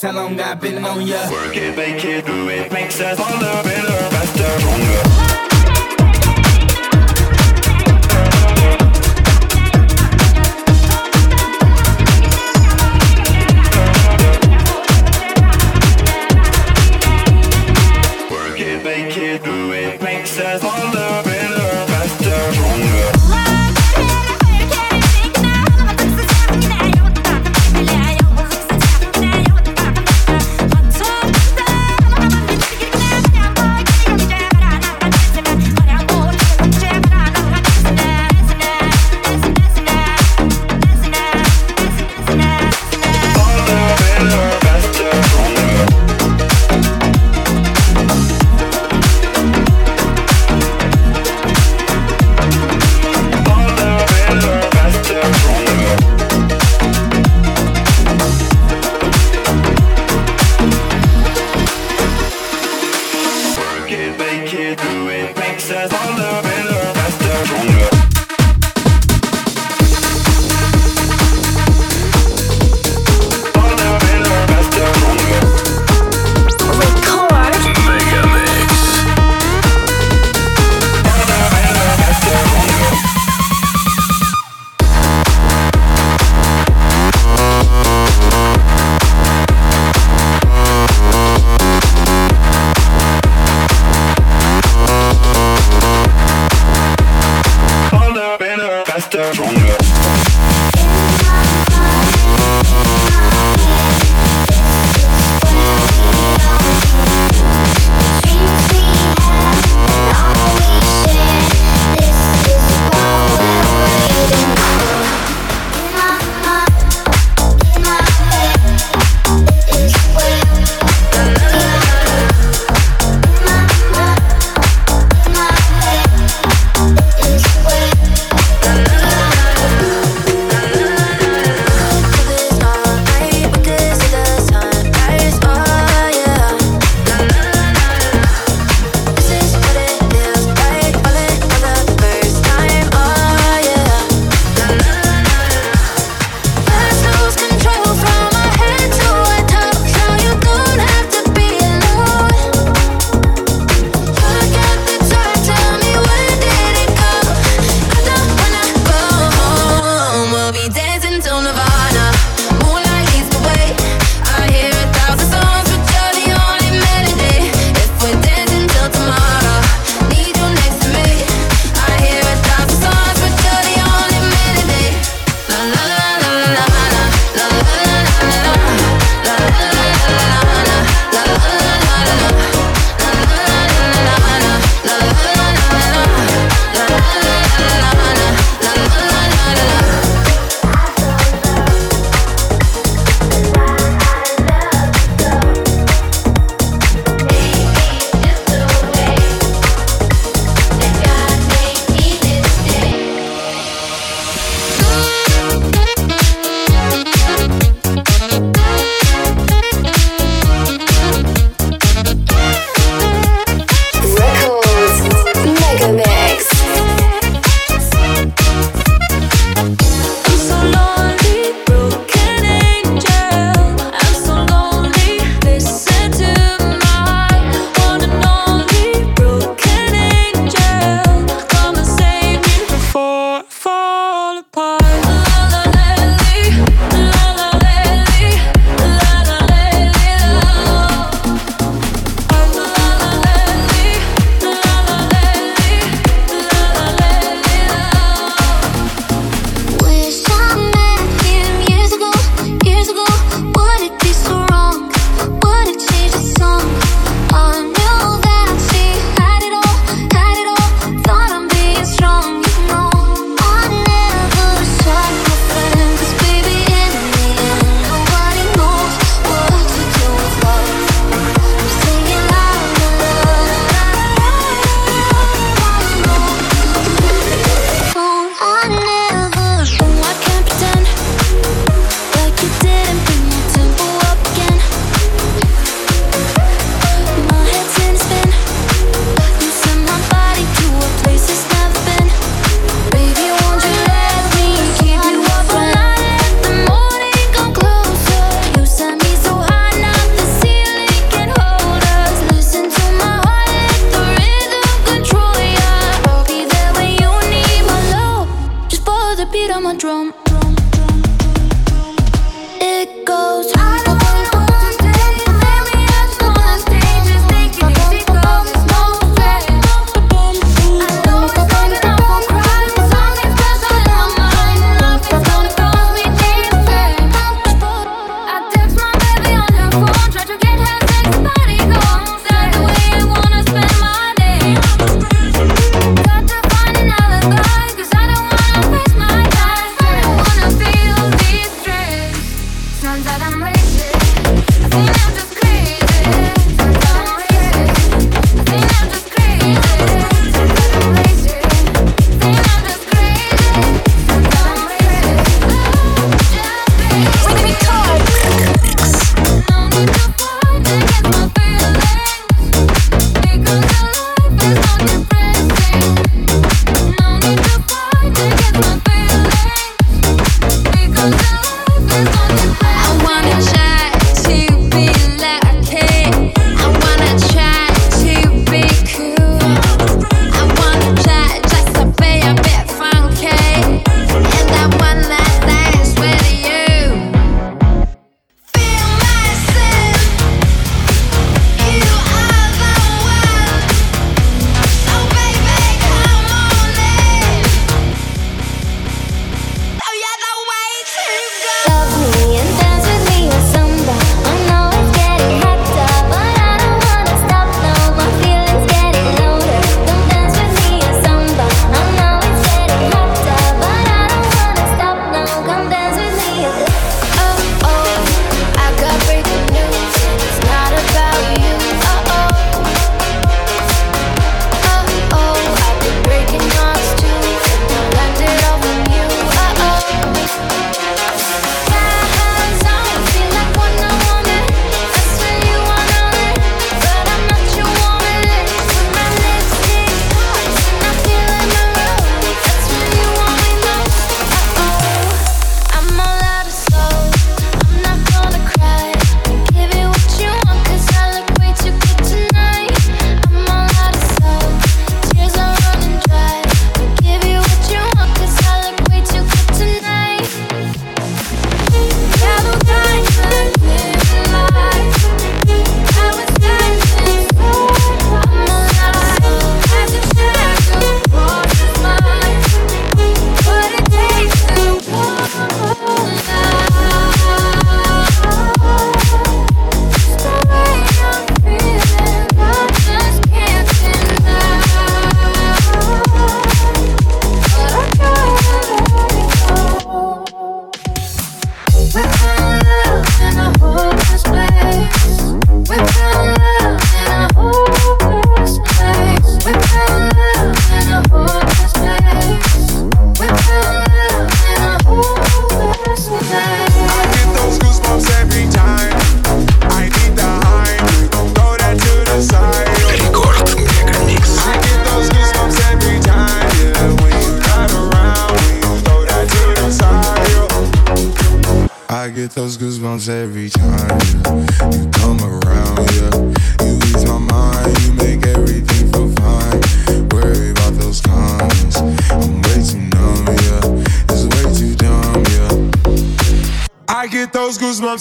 How long I've been on ya. Work it, make it, do it, makes us all the better, faster, stronger.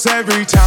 Every time.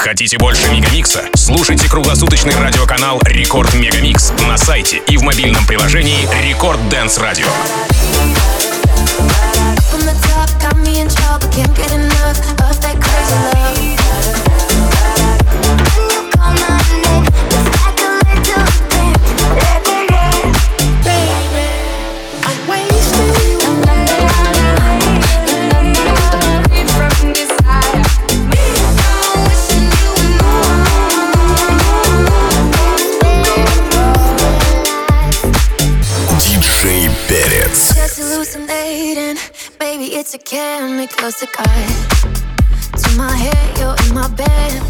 Хотите больше Мегамикса? Слушайте круглосуточный радиоканал Рекорд Мегамикс на сайте и в мобильном приложении Рекорд Дэнс Радио. Can't get enough of that crazy love close to God. To my head, you're in my bed.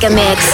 Mega Mix.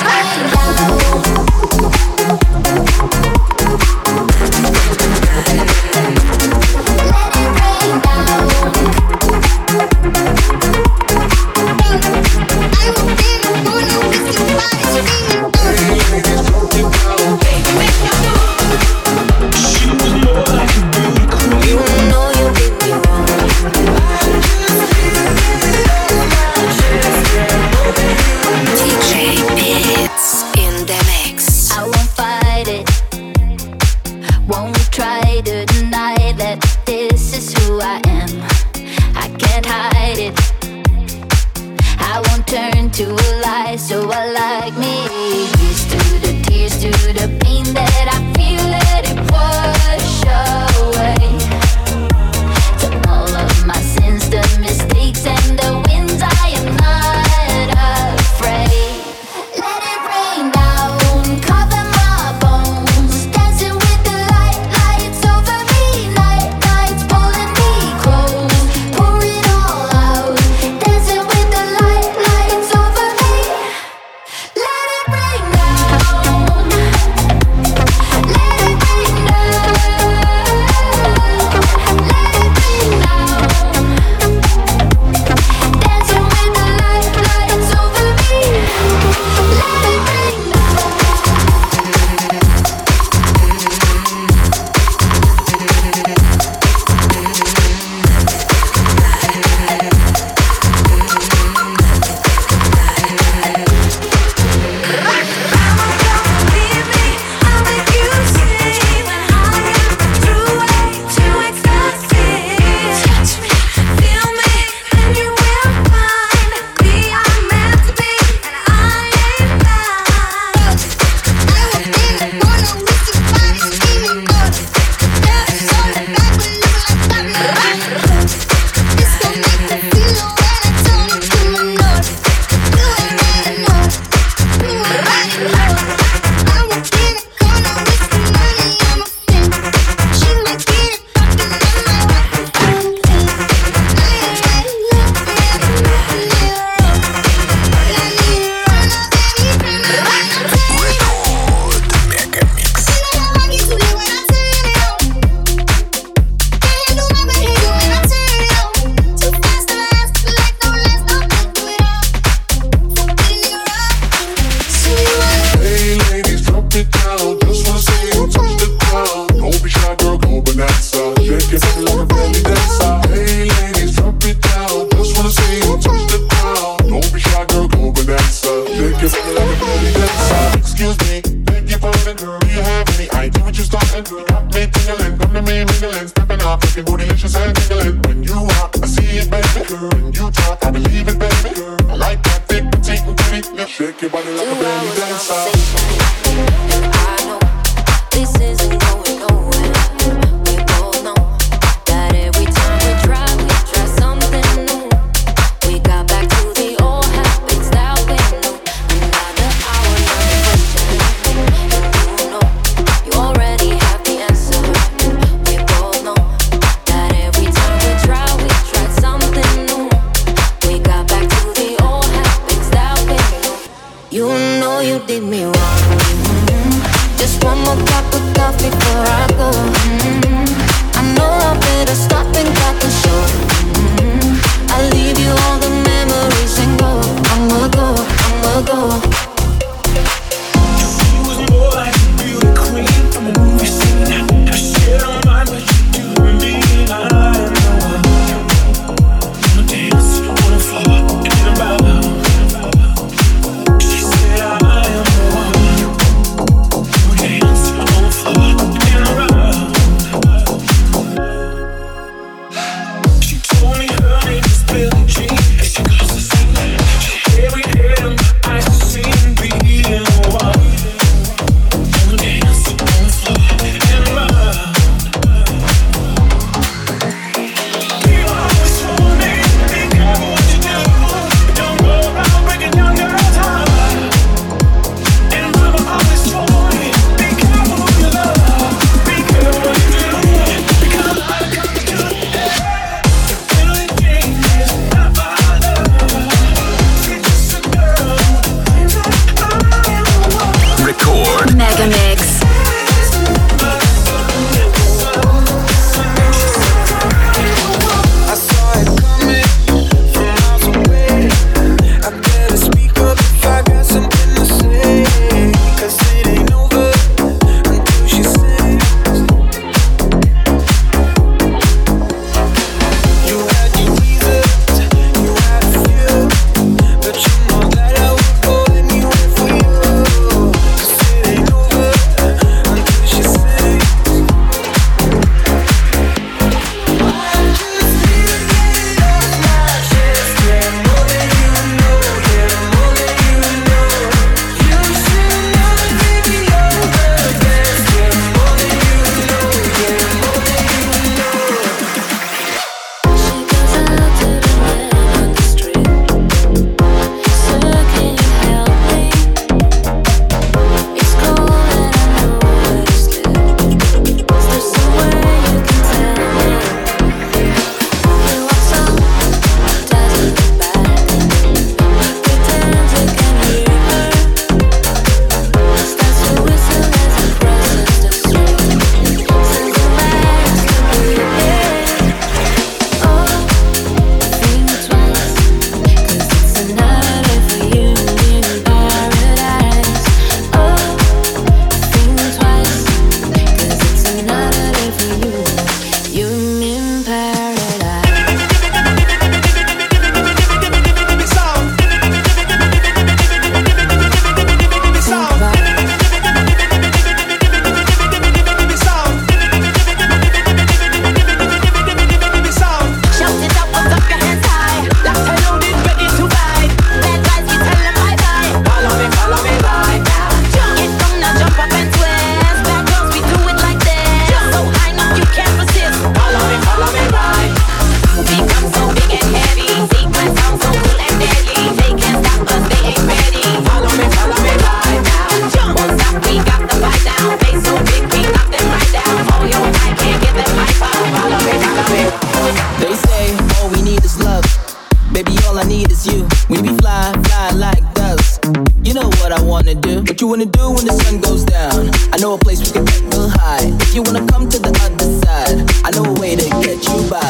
We be fly, fly like dust. You know what I wanna do. What you wanna do when the sun goes down? I know a place we can get real high. If you wanna come to the other side, I know a way to get you by.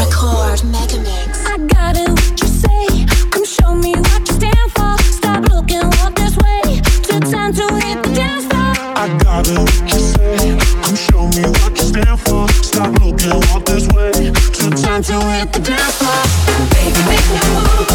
Record Mega Mix. I got it. What you say? Come show me what you stand for. Stop looking up this way. It's time to hit the dance floor. I got it. What you say? Come show me what you stand for. Stop looking up this way. It's time to hit the dance floor. Baby, make me move.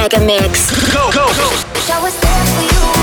Mega Mix. Go, go, go.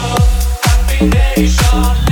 Combination